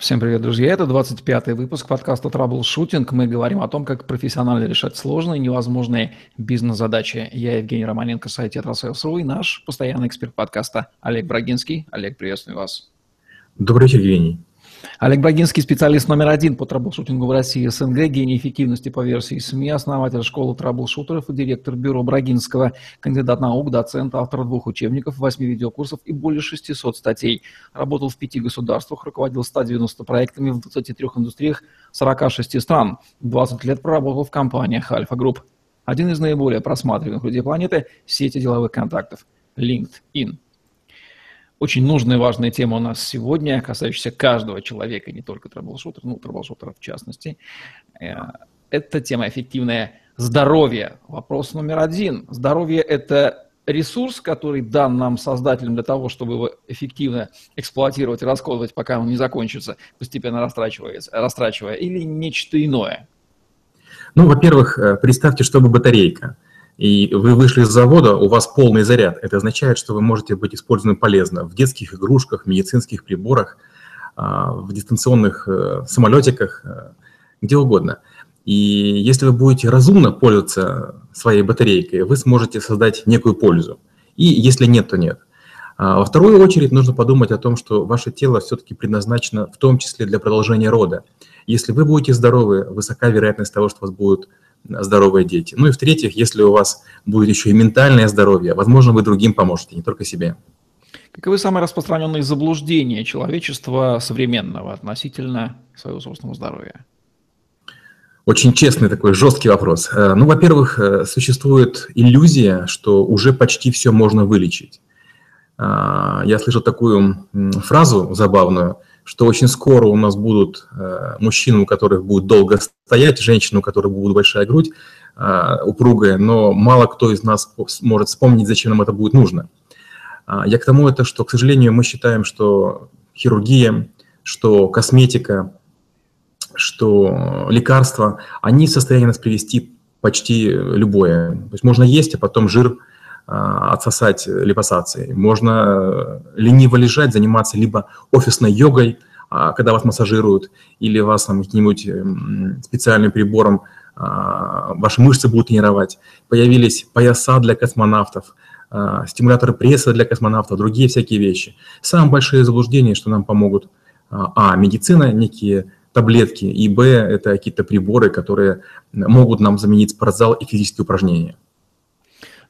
Всем привет, друзья! Это 25-й выпуск подкаста «Troubleshooting». Мы говорим о том, как профессионально решать сложные, невозможные бизнес-задачи. Я Евгений Романенко, сайт «Тетрасейлс.ру» и наш постоянный эксперт подкаста Олег Брагинский. Олег, приветствую вас. Добрый вечер, Евгений. Олег Брагинский, специалист номер один по траблшутингу в России СНГ, гений эффективности по версии СМИ, основатель школы траблшутеров и директор бюро Брагинского, кандидат наук, доцент, автор двух учебников, восьми видеокурсов и более 600 статей. Работал в пяти государствах, руководил 190 проектами в 23 индустриях 46 стран. 20 лет проработал в компаниях Альфа Групп. Один из наиболее просматриваемых людей планеты – сети деловых контактов – LinkedIn. Очень нужная и важная тема у нас сегодня, касающаяся каждого человека, не только трэблшутера, ну, трэблшутера в частности. Э, это тема эффективное здоровье. Вопрос номер один. Здоровье – это ресурс, который дан нам создателем для того, чтобы его эффективно эксплуатировать расходовать, пока он не закончится, постепенно растрачиваясь, растрачивая, или нечто иное? Ну, во-первых, э, представьте, чтобы батарейка – и вы вышли из завода, у вас полный заряд. Это означает, что вы можете быть использованы полезно в детских игрушках, медицинских приборах, а, в дистанционных э, самолетиках, э, где угодно. И если вы будете разумно пользоваться своей батарейкой, вы сможете создать некую пользу. И если нет, то нет. А во вторую очередь нужно подумать о том, что ваше тело все-таки предназначено в том числе для продолжения рода. Если вы будете здоровы, высока вероятность того, что у вас будут здоровые дети. Ну и в-третьих, если у вас будет еще и ментальное здоровье, возможно, вы другим поможете, не только себе. Каковы самые распространенные заблуждения человечества современного относительно своего собственного здоровья? Очень честный такой жесткий вопрос. Э, ну, во-первых, э, существует иллюзия, что уже почти все можно вылечить. Э, я слышал такую фразу забавную – что очень скоро у нас будут э, мужчины, у которых будет долго стоять, женщины, у которых будет большая грудь, э, упругая, но мало кто из нас может вспомнить, зачем нам это будет нужно. Э, я к тому это, что, к сожалению, мы считаем, что хирургия, что косметика, что лекарства, они в состоянии нас привести почти любое. То есть можно есть, а потом жир – отсосать липосацией. Можно э, лениво лежать, заниматься либо офисной йогой, а, когда вас массажируют, или вас там каким-нибудь эм, специальным прибором а, ваши мышцы будут тренировать. Появились пояса для космонавтов, стимуляторы пресса для космонавтов, другие всякие вещи. Самые большие заблуждения, что нам помогут, а, медицина, некие таблетки, и б, это какие-то приборы, которые могут нам заменить спортзал и физические упражнения.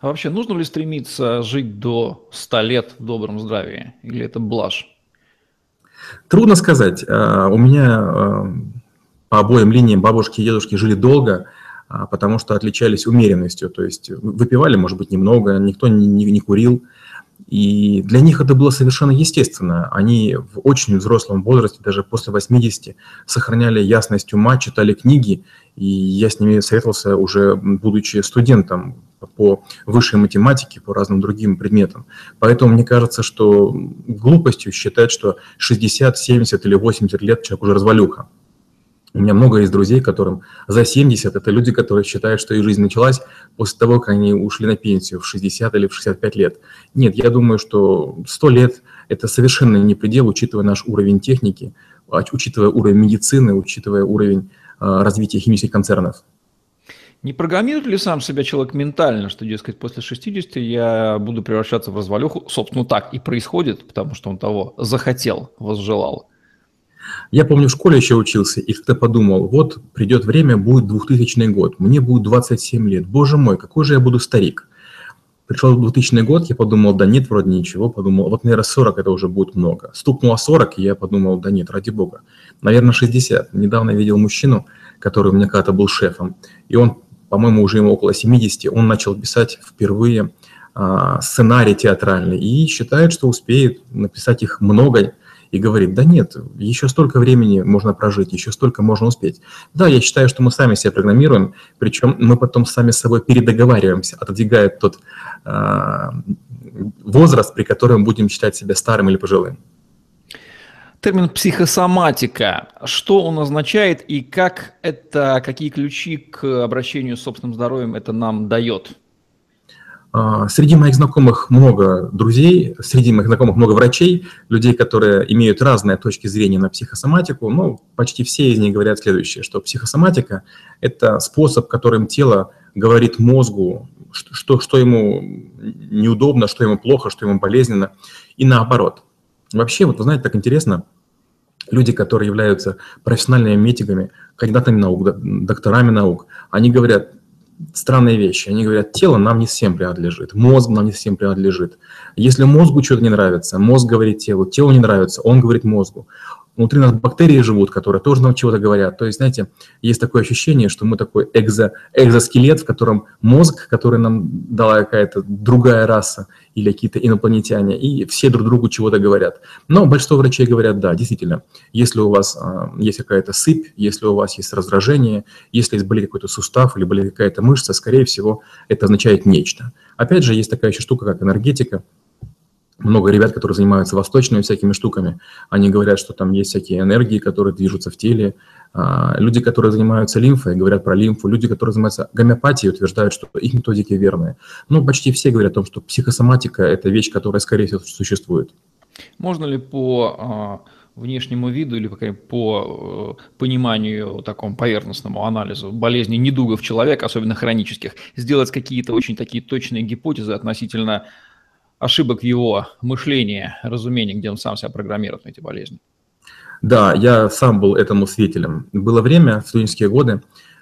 А вообще, нужно ли стремиться жить до 100 лет в добром здравии? Или это блажь? Трудно сказать. А, у меня а, по обоим линиям бабушки и дедушки жили долго, а, потому что отличались умеренностью. То есть выпивали, может быть, немного, никто не, не, не курил. И для них это было совершенно естественно. Они в очень взрослом возрасте, даже после 80, сохраняли ясность ума, читали книги, и я с ними советовался уже будучи студентом по высшей математике, по разным другим предметам. Поэтому мне кажется, что глупостью считать, что 60, 70 или 80 лет человек уже развалюха. У меня много есть друзей, которым за 70, это люди, которые считают, что их жизнь началась после того, как они ушли на пенсию в 60 или в 65 лет. Нет, я думаю, что 100 лет – это совершенно не предел, учитывая наш уровень техники, учитывая уровень медицины, учитывая уровень а, развития химических концернов. Не программирует ли сам себя человек ментально, что, дескать, после 60 я буду превращаться в развалюху? Собственно, так и происходит, потому что он того захотел, возжелал. Я помню, в школе еще учился и как-то подумал, вот придет время, будет 2000 год, мне будет 27 лет, боже мой, какой же я буду старик. Пришел 2000 год, я подумал, да нет, вроде ничего, подумал, вот, наверное, 40 это уже будет много. Стукнуло 40, и я подумал, да нет, ради бога. Наверное, 60. Недавно видел мужчину, который у меня когда-то был шефом, и он по-моему, уже ему около 70, он начал писать впервые а, сценарий театральный и считает, что успеет написать их много, и говорит, да нет, еще столько времени можно прожить, еще столько можно успеть. Да, я считаю, что мы сами себя программируем, причем мы потом сами с собой передоговариваемся, отодвигая тот э, возраст, при котором будем считать себя старым или пожилым. Термин психосоматика. Что он означает и как это, какие ключи к обращению с собственным здоровьем это нам дает? А, среди моих знакомых много друзей, среди моих знакомых много врачей, людей, которые имеют разные точки зрения на психосоматику. Ну, почти все из них говорят следующее, что психосоматика – это способ, которым тело говорит мозгу, что, что ему неудобно, что ему плохо, что ему болезненно, и наоборот. Вообще, вот вы знаете, так интересно, люди, которые являются профессиональными метиками, кандидатами наук, докторами наук, они говорят, странные вещи. Они говорят, тело нам не всем принадлежит, мозг нам не всем принадлежит. Если мозгу что-то не нравится, мозг говорит телу, телу не нравится, он говорит мозгу внутри нас бактерии живут, которые тоже нам чего-то говорят. То есть, знаете, есть такое ощущение, что мы такой экзо, экзоскелет, в котором мозг, который нам дала какая-то другая раса или какие-то инопланетяне, и все друг другу чего-то говорят. Но большинство врачей говорят, да, действительно, если у вас а, есть какая-то сыпь, если у вас есть раздражение, если болит какой-то сустав или болит какая-то мышца, скорее всего, это означает нечто. Опять же, есть такая еще штука, как энергетика – много ребят, которые занимаются восточными всякими штуками, они говорят, что там есть всякие энергии, которые движутся в теле. А, люди, которые занимаются лимфой, говорят про лимфу. Люди, которые занимаются гомеопатией, утверждают, что их методики верные. Но почти все говорят о том, что психосоматика – это вещь, которая, скорее всего, существует. Можно ли по а, внешнему виду или по, по э, пониманию такому поверхностному анализу болезней недугов человека, особенно хронических, сделать какие-то очень такие точные гипотезы относительно ошибок его мышлении, разумении, где он сам себя программирует на эти болезни. Да, я сам был этому свидетелем. Было время, в студенческие годы,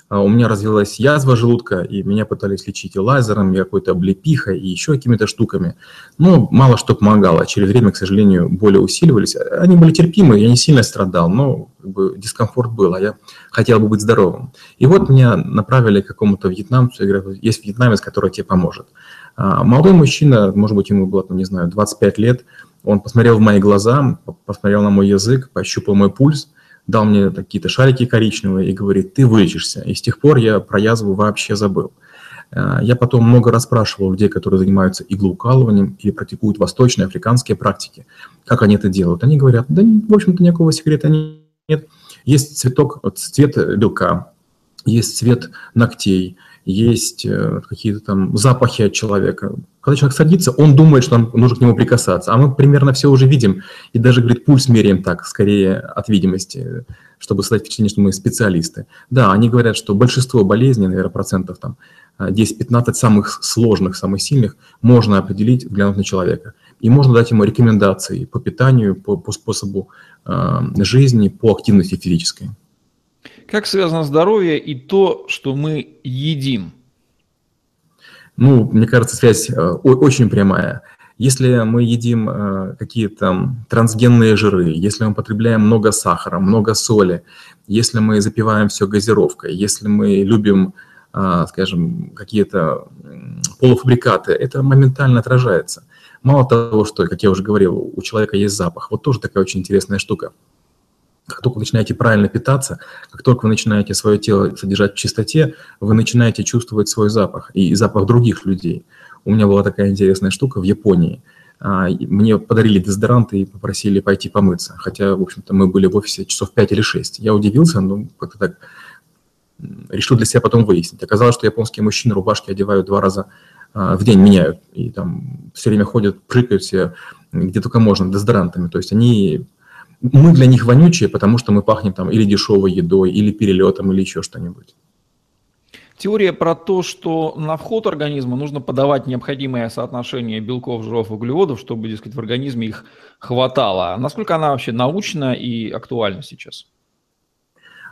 а, у меня развилась язва желудка, и меня пытались лечить и лазером, и какой-то облепихой, и еще какими-то штуками. Но мало что помогало. Через время, к сожалению, боли усиливались. Они были терпимы, я не сильно страдал, но как бы, дискомфорт был, а я хотел бы быть здоровым. И вот меня направили к какому-то вьетнамцу, и говорят, есть вьетнамец, который тебе поможет. А, молодой мужчина, может быть, ему было, не знаю, 25 лет, он посмотрел в мои глаза, посмотрел на мой язык, пощупал мой пульс, дал мне какие-то шарики коричневые и говорит, ты вылечишься. И с тех пор я про язву вообще забыл. А, я потом много раз спрашивал людей, которые занимаются иглоукалыванием или практикуют восточные, африканские практики, как они это делают. Они говорят, да, в общем-то, никакого секрета нет. Есть цветок, цвет белка, есть цвет ногтей, есть э, какие-то там запахи от человека. Когда человек садится, он думает, что нам нужно к нему прикасаться, а мы примерно все уже видим, и даже, говорит, пульс меряем так, скорее от видимости, чтобы создать впечатление, что мы специалисты. Да, они говорят, что большинство болезней, наверное, процентов там 10-15 самых сложных, самых сильных, можно определить, глянув на человека. И можно дать ему рекомендации по питанию, по, по способу э, жизни, по активности физической. Как связано здоровье и то, что мы едим? Ну, мне кажется, связь э, очень прямая. Если мы едим э, какие-то трансгенные жиры, если мы потребляем много сахара, много соли, если мы запиваем все газировкой, если мы любим, э, скажем, какие-то полуфабрикаты, это моментально отражается. Мало того, что, как я уже говорил, у человека есть запах. Вот тоже такая очень интересная штука. Как только вы начинаете правильно питаться, как только вы начинаете свое тело содержать в чистоте, вы начинаете чувствовать свой запах и запах других людей. У меня была такая интересная штука в Японии. А, мне подарили дезодорант и попросили пойти помыться. Хотя, в общем-то, мы были в офисе часов 5 или 6. Я удивился, ну, как-то так решил для себя потом выяснить. Оказалось, что японские мужчины рубашки одевают два раза а, в день, меняют. И там все время ходят, прыгают все, где только можно, дезодорантами. То есть они мы для них вонючие, потому что мы пахнем там или дешевой едой, или перелетом, или еще что-нибудь. Теория про то, что на вход организма нужно подавать необходимое соотношение белков, жиров углеводов, чтобы, дескать, в организме их хватало. Насколько она вообще научна и актуальна сейчас?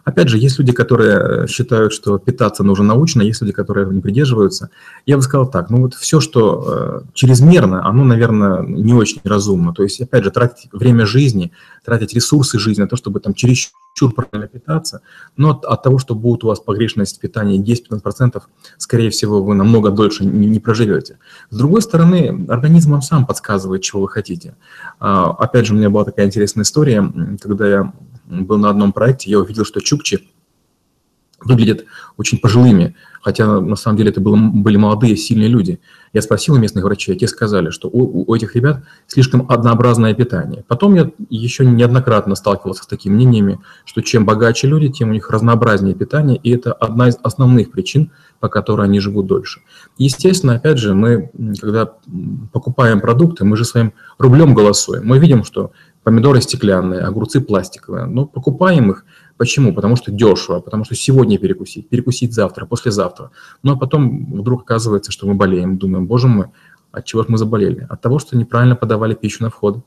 Опять же, есть люди, которые э, считают, что питаться нужно научно, есть люди, которые этого не придерживаются. Я бы сказал так, ну вот все, что э, чрезмерно, оно, наверное, не очень разумно. То есть, опять же, тратить время жизни, тратить ресурсы жизни на то, чтобы там чересчур правильно питаться, но от, от того, что будет у вас погрешность питания 10-15%, скорее всего, вы намного дольше не, не проживете. С другой стороны, организм вам сам подсказывает, чего вы хотите. А, опять же, у меня была такая интересная история, когда я был на одном проекте, я увидел, что чукчи выглядят очень пожилыми, хотя на самом деле это было, были молодые, сильные люди. Я спросил у местных врачей, те сказали, что у, у этих ребят слишком однообразное питание. Потом я еще неоднократно сталкивался с такими мнениями, что чем богаче люди, тем у них разнообразнее питание, и это одна из основных причин, по которой они живут дольше. Естественно, опять же, мы, когда покупаем продукты, мы же своим рублем голосуем. Мы видим, что помидоры стеклянные, огурцы пластиковые, но покупаем их. Почему? Потому что дешево, потому что сегодня перекусить, перекусить завтра, послезавтра. Ну а потом вдруг оказывается, что мы болеем, думаем, боже мой, от чего же мы заболели? От того, что неправильно подавали пищу на вход.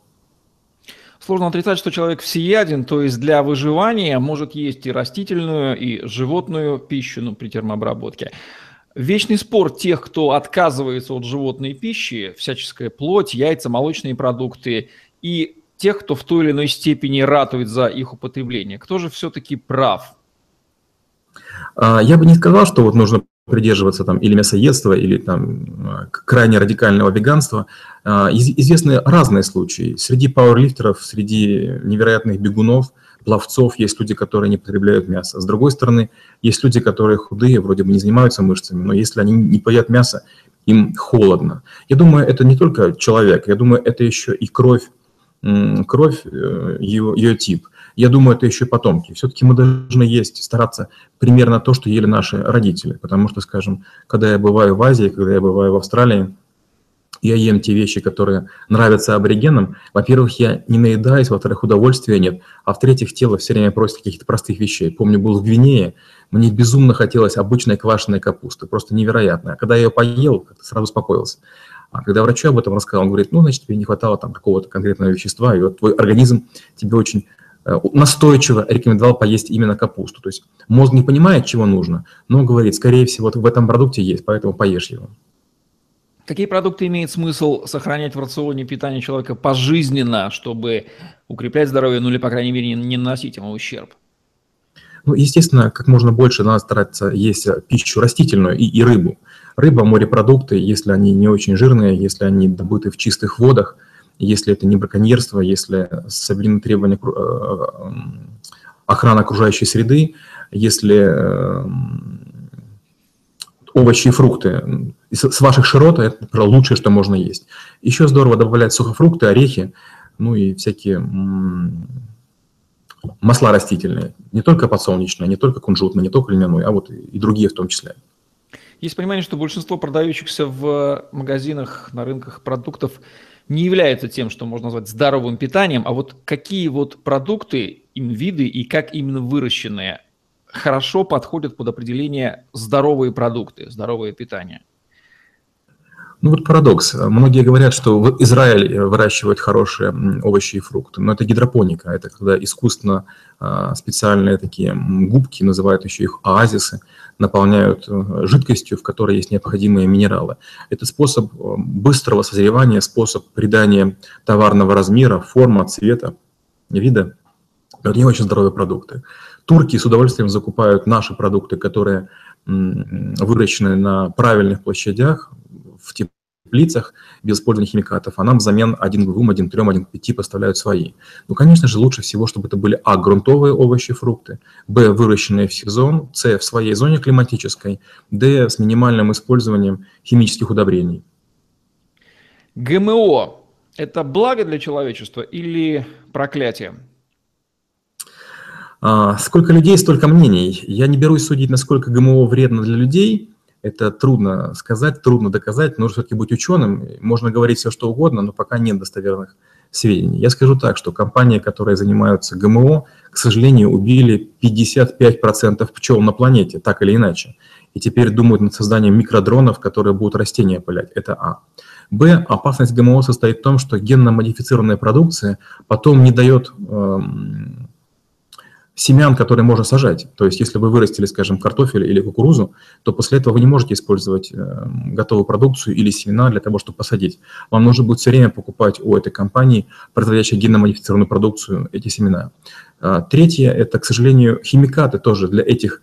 Сложно отрицать, что человек всеяден, то есть для выживания может есть и растительную, и животную пищу ну, при термообработке. Вечный спор тех, кто отказывается от животной пищи, всяческая плоть, яйца, молочные продукты, и тех, кто в той или иной степени ратует за их употребление. Кто же все-таки прав? А, я бы не сказал, что вот нужно придерживаться там или мясоедства, или там а, крайне радикального веганства. А, известны разные случаи. Среди пауэрлифтеров, среди невероятных бегунов, пловцов есть люди, которые не потребляют мясо. С другой стороны, есть люди, которые худые, вроде бы не занимаются мышцами, но если они не поедят мясо, им холодно. Я думаю, это не только человек, я думаю, это еще и кровь, кровь, э, ее, ее тип – я думаю, это еще потомки. Все-таки мы должны есть, стараться примерно то, что ели наши родители. Потому что, скажем, когда я бываю в Азии, когда я бываю в Австралии, я ем те вещи, которые нравятся аборигенам. Во-первых, я не наедаюсь, во-вторых, удовольствия нет, а в-третьих, тело все время просит каких-то простых вещей. Помню, был в Гвинее, мне безумно хотелось обычной квашеной капусты, просто невероятно. А когда я ее поел, сразу успокоился. А когда врачу об этом рассказал, он говорит, ну, значит, тебе не хватало там какого-то конкретного вещества, и вот твой организм тебе очень Э, настойчиво рекомендовал поесть именно капусту. То есть мозг не понимает, чего нужно, но говорит, скорее всего, вот в этом продукте есть, поэтому поешь его. Какие продукты имеет смысл сохранять в рационе питания человека пожизненно, чтобы укреплять здоровье, ну или, по крайней мере, не наносить ему ущерб? Ну, естественно, как можно больше надо стараться есть пищу растительную и, и рыбу. Рыба, морепродукты, если они не очень жирные, если они добыты в чистых водах – если это не браконьерство, если соблюдены требования э, охраны окружающей среды, если э, овощи и фрукты. С ваших широт это лучшее, что можно есть. Еще здорово добавлять сухофрукты, орехи, ну и всякие масла растительные. Не только подсолнечные, не только кунжутные, не только льняной, а вот и другие в том числе. Есть понимание, что большинство продающихся в магазинах, на рынках продуктов не является тем, что можно назвать здоровым питанием, а вот какие вот продукты, им виды и как именно выращенные хорошо подходят под определение здоровые продукты, здоровое питание? Ну вот парадокс. Многие говорят, что Израиль выращивают хорошие овощи и фрукты, но это гидропоника. Это когда искусственно а, специальные такие губки, называют еще их оазисы, наполняют э, жидкостью, в которой есть необходимые минералы. Это способ э, быстрого созревания, способ придания товарного размера, форма, цвета, вида. Это не очень здоровые продукты. Турки с удовольствием закупают наши продукты, которые выращены на правильных площадях, в теплицах без использования химикатов, а нам взамен 1 к 2, 1 к 3, 1 к 5 поставляют свои. Ну, конечно же, лучше всего, чтобы это были а. грунтовые овощи, фрукты, б. выращенные в сезон, с. в своей зоне климатической, д. с минимальным использованием химических удобрений. ГМО – это благо для человечества или проклятие? А, сколько людей, столько мнений. Я не берусь судить, насколько ГМО вредно для людей – это трудно сказать, трудно доказать, нужно все-таки быть ученым. Можно говорить все, что угодно, но пока нет достоверных сведений. Я скажу так, что компании, которые занимаются ГМО, к сожалению, убили 55% пчел на планете, так или иначе. И теперь думают над созданием микродронов, которые будут растения пылять. Это А. Б. Опасность ГМО состоит в том, что генно-модифицированная продукция потом не дает эм, семян, которые можно сажать. То есть, если вы вырастили, скажем, картофель или кукурузу, то после этого вы не можете использовать э, готовую продукцию или семена для того, чтобы посадить. Вам нужно будет все время покупать у этой компании, производящей генно-модифицированную продукцию, эти семена. А, третье – это, к сожалению, химикаты тоже для этих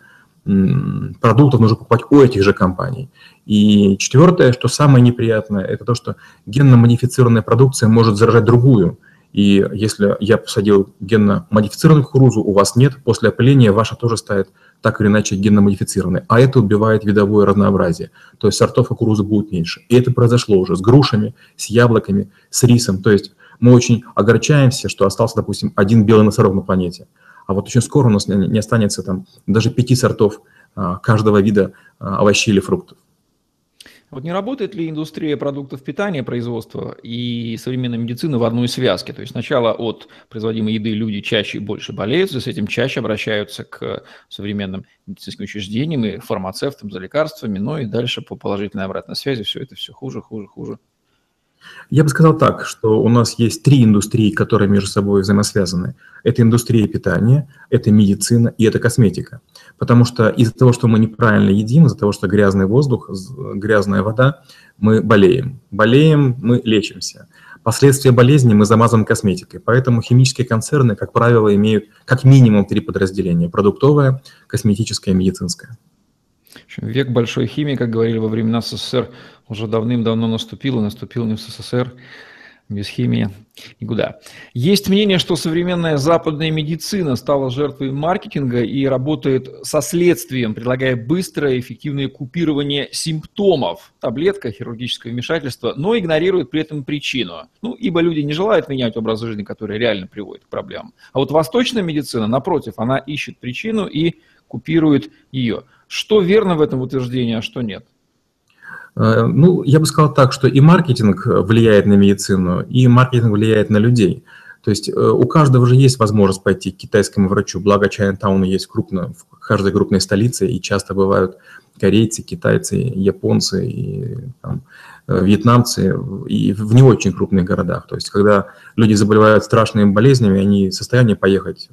продуктов нужно покупать у этих же компаний. И четвертое, что самое неприятное, это то, что генно-модифицированная продукция может заражать другую. И если я посадил генно-модифицированную кукурузу, у вас нет, после опыления ваша тоже станет так или иначе генно-модифицированной. А это убивает видовое разнообразие. То есть сортов кукурузы будет меньше. И это произошло уже с грушами, с яблоками, с рисом. То есть мы очень огорчаемся, что остался, допустим, один белый носорог на планете. А вот очень скоро у нас не останется там даже пяти сортов каждого вида овощей или фруктов. Вот не работает ли индустрия продуктов питания, производства и современной медицины в одной связке? То есть сначала от производимой еды люди чаще и больше болеют, и с этим чаще обращаются к современным медицинским учреждениям и фармацевтам за лекарствами, но и дальше по положительной обратной связи все это все хуже, хуже, хуже. Я бы сказал так, что у нас есть три индустрии, которые между собой взаимосвязаны. Это индустрия питания, это медицина и это косметика. Потому что из-за того, что мы неправильно едим, из-за того, что грязный воздух, грязная вода, мы болеем. Болеем, мы лечимся. Последствия болезни мы замазываем косметикой. Поэтому химические концерны, как правило, имеют как минимум три подразделения. Продуктовое, косметическое и медицинское. Век большой химии, как говорили во времена СССР, уже давным-давно наступил, и наступил не в СССР, без химии никуда. Есть мнение, что современная западная медицина стала жертвой маркетинга и работает со следствием, предлагая быстрое и эффективное купирование симптомов, таблетка, хирургическое вмешательство, но игнорирует при этом причину. Ну, ибо люди не желают менять образ жизни, который реально приводит к проблемам. А вот восточная медицина, напротив, она ищет причину и купирует ее. Что верно в этом утверждении, а что нет? Э, ну, я бы сказал так, что и маркетинг влияет на медицину, и маркетинг влияет на людей. То есть э, у каждого же есть возможность пойти к китайскому врачу, благо Чайнтауна есть крупно, в каждой крупной столице, и часто бывают корейцы, китайцы, японцы, и, там, э, вьетнамцы, и в не очень крупных городах. То есть когда люди заболевают страшными болезнями, они в состоянии поехать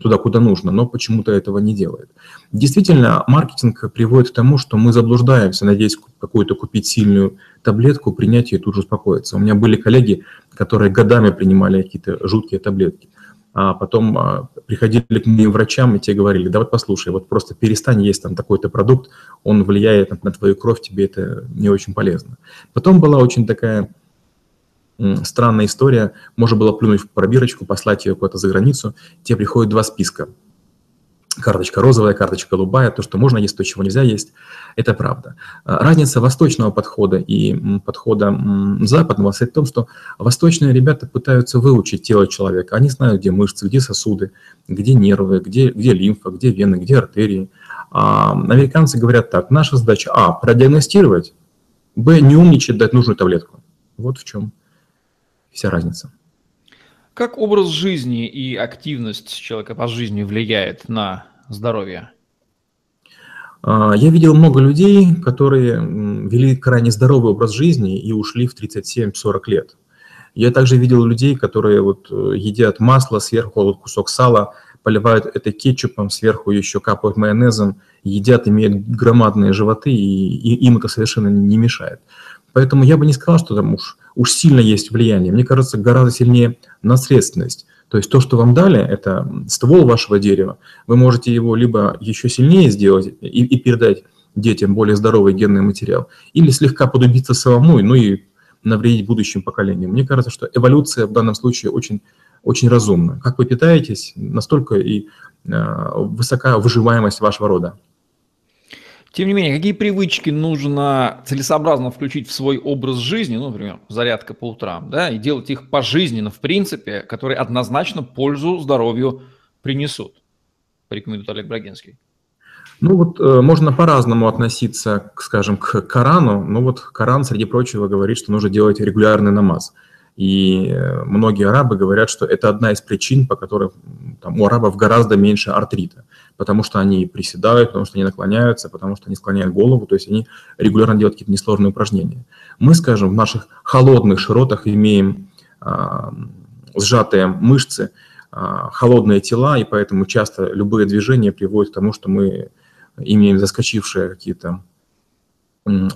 туда, куда нужно, но почему-то этого не делает. Действительно, маркетинг приводит к тому, что мы заблуждаемся, надеясь какую-то купить сильную таблетку, принять ее и тут же успокоиться. У меня были коллеги, которые годами принимали какие-то жуткие таблетки, а потом а, приходили к моим врачам, и те говорили, да вот послушай, вот просто перестань есть там такой-то продукт, он влияет на твою кровь, тебе это не очень полезно. Потом была очень такая странная история. Можно было плюнуть в пробирочку, послать ее куда-то за границу. Тебе приходят два списка. Карточка розовая, карточка голубая, то, что можно есть, то, чего нельзя есть. Это правда. А, разница восточного подхода и подхода западного состоит в том, что восточные ребята пытаются выучить тело человека. Они знают, где мышцы, где сосуды, где нервы, где, где лимфа, где вены, где артерии. А американцы говорят так, наша задача А – продиагностировать, Б – не умничать, дать нужную таблетку. Вот в чем вся разница. Как образ жизни и активность человека по жизни влияет на здоровье? А, я видел много людей, которые вели крайне здоровый образ жизни и ушли в 37-40 лет. Я также видел людей, которые вот э, едят масло, сверху вот кусок сала, поливают это кетчупом, сверху еще капают майонезом, едят, имеют громадные животы, и, и им это совершенно не мешает. Поэтому я бы не сказал, что там уж, уж сильно есть влияние. Мне кажется, гораздо сильнее наследственность. То есть то, что вам дали, это ствол вашего дерева. Вы можете его либо еще сильнее сделать и, и передать детям более здоровый генный материал, или слегка подубиться самому, ну и навредить будущим поколениям. Мне кажется, что эволюция в данном случае очень, очень разумна. Как вы питаетесь, настолько и э, высока выживаемость вашего рода. Тем не менее, какие привычки нужно целесообразно включить в свой образ жизни, ну, например, зарядка по утрам, да, и делать их пожизненно, в принципе, которые однозначно пользу здоровью принесут, порекомендует Олег Брагинский. Ну вот э, можно по-разному относиться, скажем, к Корану. Ну вот Коран, среди прочего, говорит, что нужно делать регулярный намаз. И э, многие арабы говорят, что это одна из причин, по которой там, у арабов гораздо меньше артрита потому что они приседают, потому что они наклоняются, потому что они склоняют голову, то есть они регулярно делают какие-то несложные упражнения. Мы, скажем, в наших холодных широтах имеем а, сжатые мышцы, а, холодные тела, и поэтому часто любые движения приводят к тому, что мы имеем заскочившие какие-то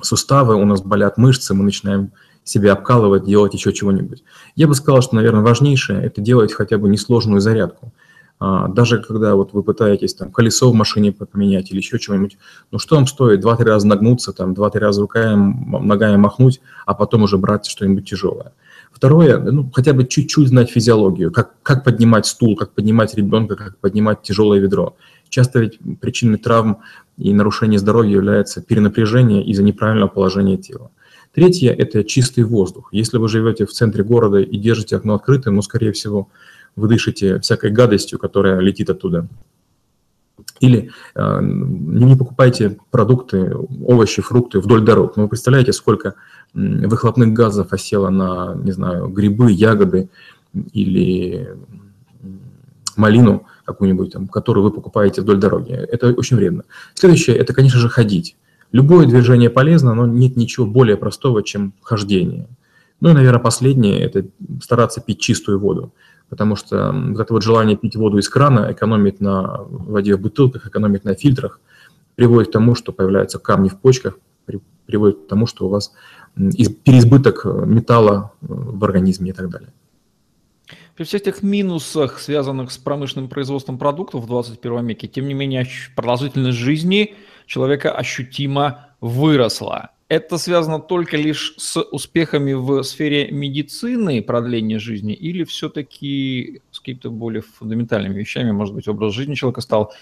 суставы, у нас болят мышцы, мы начинаем себя обкалывать, делать еще чего-нибудь. Я бы сказал, что, наверное, важнейшее – это делать хотя бы несложную зарядку. А, даже когда вот вы пытаетесь там колесо в машине поменять или еще чего-нибудь, ну что вам стоит два-три раза нагнуться, там два-три раза руками, ногами махнуть, а потом уже брать что-нибудь тяжелое. Второе, ну, хотя бы чуть-чуть знать физиологию, как, как поднимать стул, как поднимать ребенка, как поднимать тяжелое ведро. Часто ведь причиной травм и нарушения здоровья является перенапряжение из-за неправильного положения тела. Третье – это чистый воздух. Если вы живете в центре города и держите окно открытым, ну, скорее всего, вы дышите всякой гадостью, которая летит оттуда. Или э, не покупайте продукты, овощи, фрукты вдоль дорог. Ну, вы представляете, сколько выхлопных газов осело на, не знаю, грибы, ягоды или малину какую-нибудь, там, которую вы покупаете вдоль дороги. Это очень вредно. Следующее – это, конечно же, ходить. Любое движение полезно, но нет ничего более простого, чем хождение. Ну и, наверное, последнее – это стараться пить чистую воду потому что вот это вот желание пить воду из крана, экономить на воде в бутылках, экономить на фильтрах, приводит к тому, что появляются камни в почках, приводит к тому, что у вас переизбыток металла э, в организме и так далее. При всех этих минусах, связанных с промышленным производством продуктов в 21 веке, тем не менее продолжительность жизни человека ощутимо выросла. Это связано только лишь с успехами в сфере медицины, продления жизни, или все-таки с какими-то более фундаментальными вещами? Может быть, образ жизни человека стал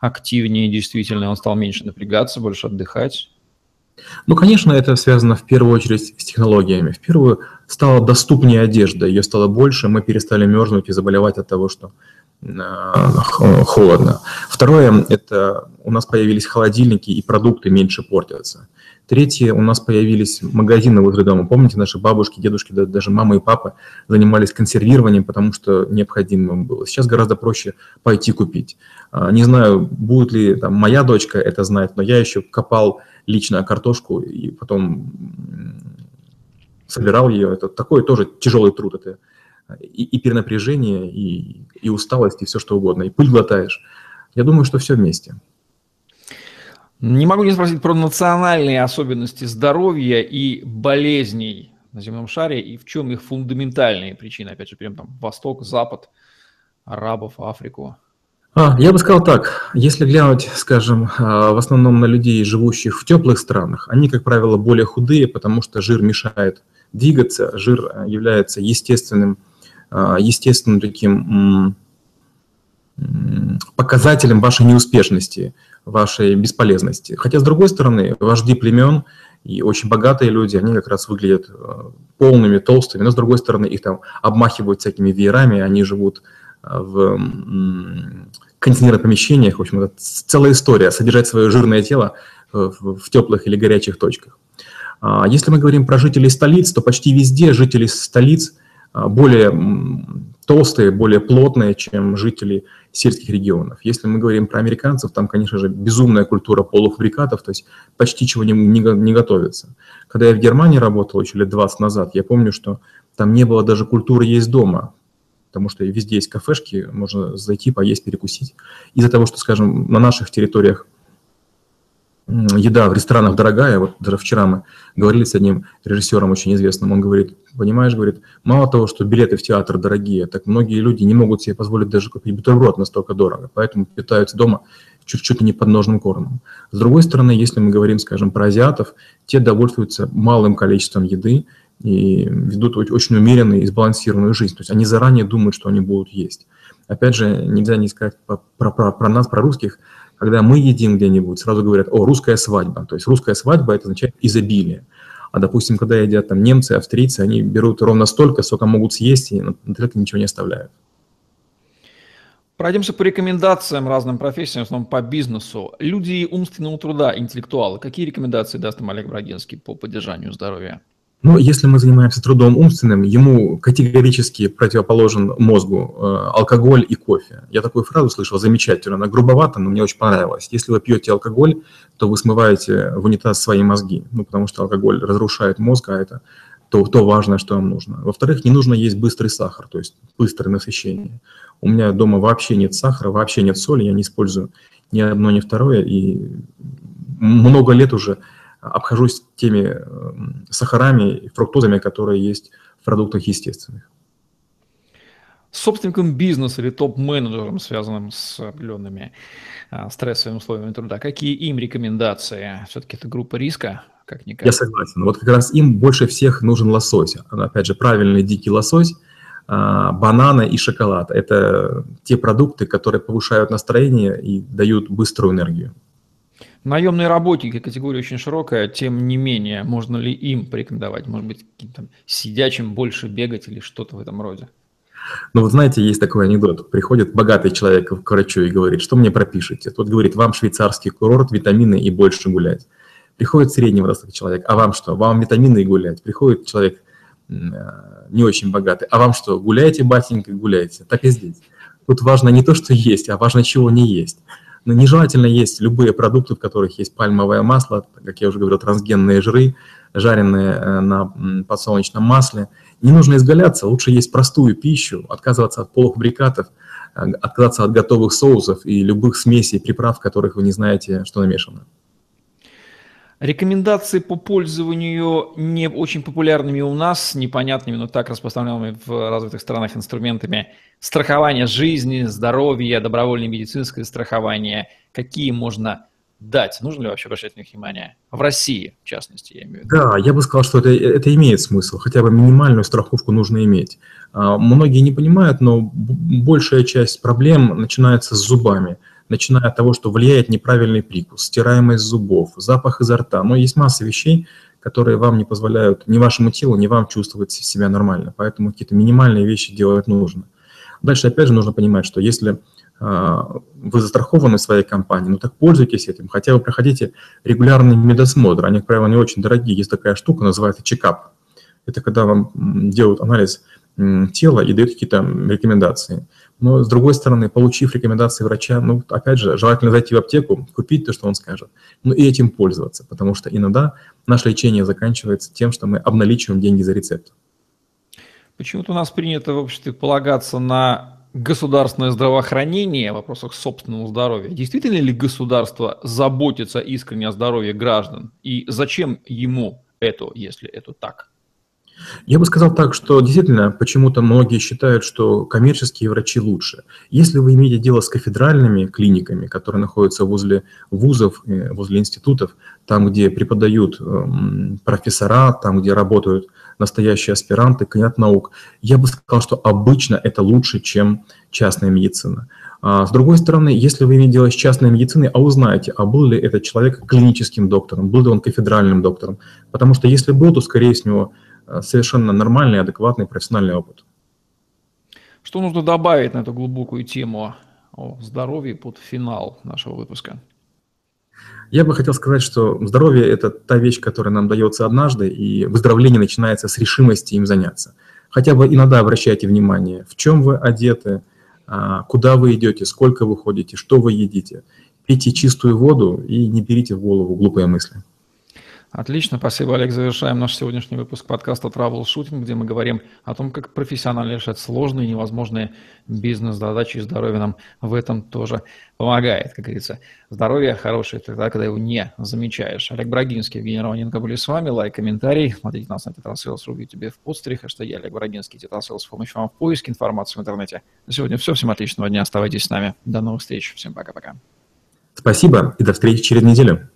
активнее, действительно, он стал меньше напрягаться, больше отдыхать? Ну, конечно, это связано в первую очередь с технологиями. В первую стала доступнее одежда, ее стало больше, мы перестали мерзнуть и заболевать от того, что холодно. Второе, это у нас появились холодильники и продукты меньше портятся. Третье, у нас появились магазины возле дома. Помните, наши бабушки, дедушки, даже мама и папа занимались консервированием, потому что необходимо было. Сейчас гораздо проще пойти купить. А, не знаю, будет ли там, моя дочка это знать, но я еще копал лично картошку и потом собирал ее. Это такой тоже тяжелый труд. Это и, и перенапряжение, и, и усталость, и все что угодно. И пыль глотаешь. Я думаю, что все вместе. Не могу не спросить про национальные особенности здоровья и болезней на земном шаре и в чем их фундаментальные причины. Опять же, прям там Восток, Запад, арабов, Африку. А, я бы сказал так, если глянуть, скажем, а, в основном на людей, живущих в теплых странах, они, как правило, более худые, потому что жир мешает двигаться, жир а, является естественным, естественным таким показателем вашей неуспешности вашей бесполезности. Хотя, с другой стороны, вожди племен и очень богатые люди, они как раз выглядят э, полными, толстыми, но, с другой стороны, их там обмахивают всякими веерами, они живут э, в контейнерных помещениях, в общем, это целая история, содержать свое жирное тело э, в теплых или горячих точках. А если мы говорим про жителей столиц, то почти везде жители столиц более толстые, более плотные, чем жители сельских регионов. Если мы говорим про американцев, там, конечно же, безумная культура полуфабрикатов, то есть почти чего не, не, не готовится. Когда я в Германии работал еще лет 20 назад, я помню, что там не было даже культуры есть дома, потому что везде есть кафешки, можно зайти, поесть, перекусить. Из-за того, что, скажем, на наших территориях еда в ресторанах дорогая. Вот даже вчера мы говорили с одним режиссером очень известным. Он говорит, понимаешь, говорит, мало того, что билеты в театр дорогие, так многие люди не могут себе позволить даже купить бутерброд настолько дорого, поэтому питаются дома чуть-чуть не подножным кормом. С другой стороны, если мы говорим, скажем, про азиатов, те довольствуются малым количеством еды и ведут очень умеренную и сбалансированную жизнь. То есть они заранее думают, что они будут есть. Опять же, нельзя не сказать про, про, про нас, про русских, когда мы едим где-нибудь, сразу говорят, о, русская свадьба. То есть русская свадьба – это означает изобилие. А, допустим, когда едят там немцы, австрийцы, они берут ровно столько, сколько могут съесть, и на тарелке ничего не оставляют. Пройдемся по рекомендациям разным профессиям, в основном по бизнесу. Люди умственного труда, интеллектуалы. Какие рекомендации даст им Олег Брагинский по поддержанию здоровья? Но если мы занимаемся трудом умственным, ему категорически противоположен мозгу э, алкоголь и кофе. Я такую фразу слышал, замечательно, она грубовата, но мне очень понравилась. Если вы пьете алкоголь, то вы смываете в унитаз свои мозги, ну, потому что алкоголь разрушает мозг, а это то, то важное, что вам нужно. Во-вторых, не нужно есть быстрый сахар, то есть быстрое насыщение. У меня дома вообще нет сахара, вообще нет соли, я не использую ни одно, ни второе, и много лет уже обхожусь теми эм, сахарами и фруктозами, которые есть в продуктах естественных. Собственником бизнеса или топ-менеджером, связанным с определенными а, стрессовыми условиями труда, какие им рекомендации? Все-таки это группа риска, как-никак. Я согласен. Вот как раз им больше всех нужен лосось. Опять же, правильный дикий лосось, а, бананы и шоколад. Это те продукты, которые повышают настроение и дают быструю энергию. Наемные работники категория очень широкая, тем не менее, можно ли им порекомендовать, может быть, каким-то сидячим больше бегать или что-то в этом роде? Ну вот знаете, есть такой анекдот. Приходит богатый человек к врачу и говорит, что мне пропишете? Тот говорит, вам швейцарский курорт, витамины и больше гулять. Приходит среднего возраста человек, а вам что? Вам витамины и гулять. Приходит человек э, не очень богатый, а вам что? Гуляйте, батенька, гуляйте. Так и здесь. Тут важно не то, что есть, а важно, чего не есть. Но нежелательно есть любые продукты, в которых есть пальмовое масло, как я уже говорил, трансгенные жиры, жареные э, на подсолнечном масле. Не нужно изгаляться, лучше есть простую пищу, отказываться от полуфабрикатов, э, отказаться от готовых соусов и любых смесей, приправ, в которых вы не знаете, что намешано. Рекомендации по пользованию не очень популярными у нас, непонятными, но так распространенными в развитых странах инструментами страхования жизни, здоровья, добровольное медицинское страхование, какие можно дать? Нужно ли вообще обращать на них внимание? В России, в частности, я имею в виду. Да, я бы сказал, что это, это имеет смысл. Хотя бы минимальную страховку нужно иметь. А, многие не понимают, но большая часть проблем начинается с зубами начиная от того, что влияет неправильный прикус, стираемость зубов, запах изо рта. Но есть масса вещей, которые вам не позволяют ни вашему телу, ни вам чувствовать себя нормально. Поэтому какие-то минимальные вещи делать нужно. Дальше, опять же, нужно понимать, что если э, вы застрахованы своей компании, ну так пользуйтесь этим, хотя вы проходите регулярный медосмотр, они, как правило, не очень дорогие. Есть такая штука, называется чекап. Это когда вам делают анализ тела и дают какие-то рекомендации. Но, с другой стороны, получив рекомендации врача, ну, опять же, желательно зайти в аптеку, купить то, что он скажет, ну и этим пользоваться, потому что иногда наше лечение заканчивается тем, что мы обналичиваем деньги за рецепт. Почему-то у нас принято в обществе полагаться на государственное здравоохранение в вопросах собственного здоровья. Действительно ли государство заботится искренне о здоровье граждан? И зачем ему это, если это так? Я бы сказал так, что действительно почему-то многие считают, что коммерческие врачи лучше. Если вы имеете дело с кафедральными клиниками, которые находятся возле вузов, э, возле институтов, там, где преподают эм, профессора, там, где работают настоящие аспиранты, кандидат наук, я бы сказал, что обычно это лучше, чем частная медицина. А с другой стороны, если вы имеете дело с частной медициной, а узнаете, а был ли этот человек клиническим доктором, был ли он кафедральным доктором, потому что если был, то, скорее всего, Э, совершенно нормальный, адекватный профессиональный опыт. Что нужно добавить на эту глубокую тему о здоровье под финал нашего выпуска? Я бы хотел сказать, что здоровье – это та вещь, которая нам дается однажды, и выздоровление начинается с решимости им заняться. Хотя бы иногда обращайте внимание, в чем вы одеты, а, куда вы идете, сколько вы ходите, что вы едите. Пейте чистую воду и не берите в голову глупые мысли. Отлично, спасибо, Олег. Завершаем наш сегодняшний выпуск подкаста Troubleshooting, где мы говорим о том, как профессионально решать сложные и невозможные бизнес-задачи, и здоровье нам в этом тоже помогает. Как говорится, здоровье хорошее тогда, когда его не замечаешь. Олег Брагинский, Евгений Романенко были с вами. Лайк, комментарий. Смотрите нас на Тетрасейлс.ру в YouTube в подстере. Хэштеги Олег Брагинский, Тетрасейлс. Помощь вам в поиске информации в интернете. На сегодня все. Всем отличного дня. Оставайтесь с нами. До новых встреч. Всем пока-пока. Спасибо и до встречи через неделю.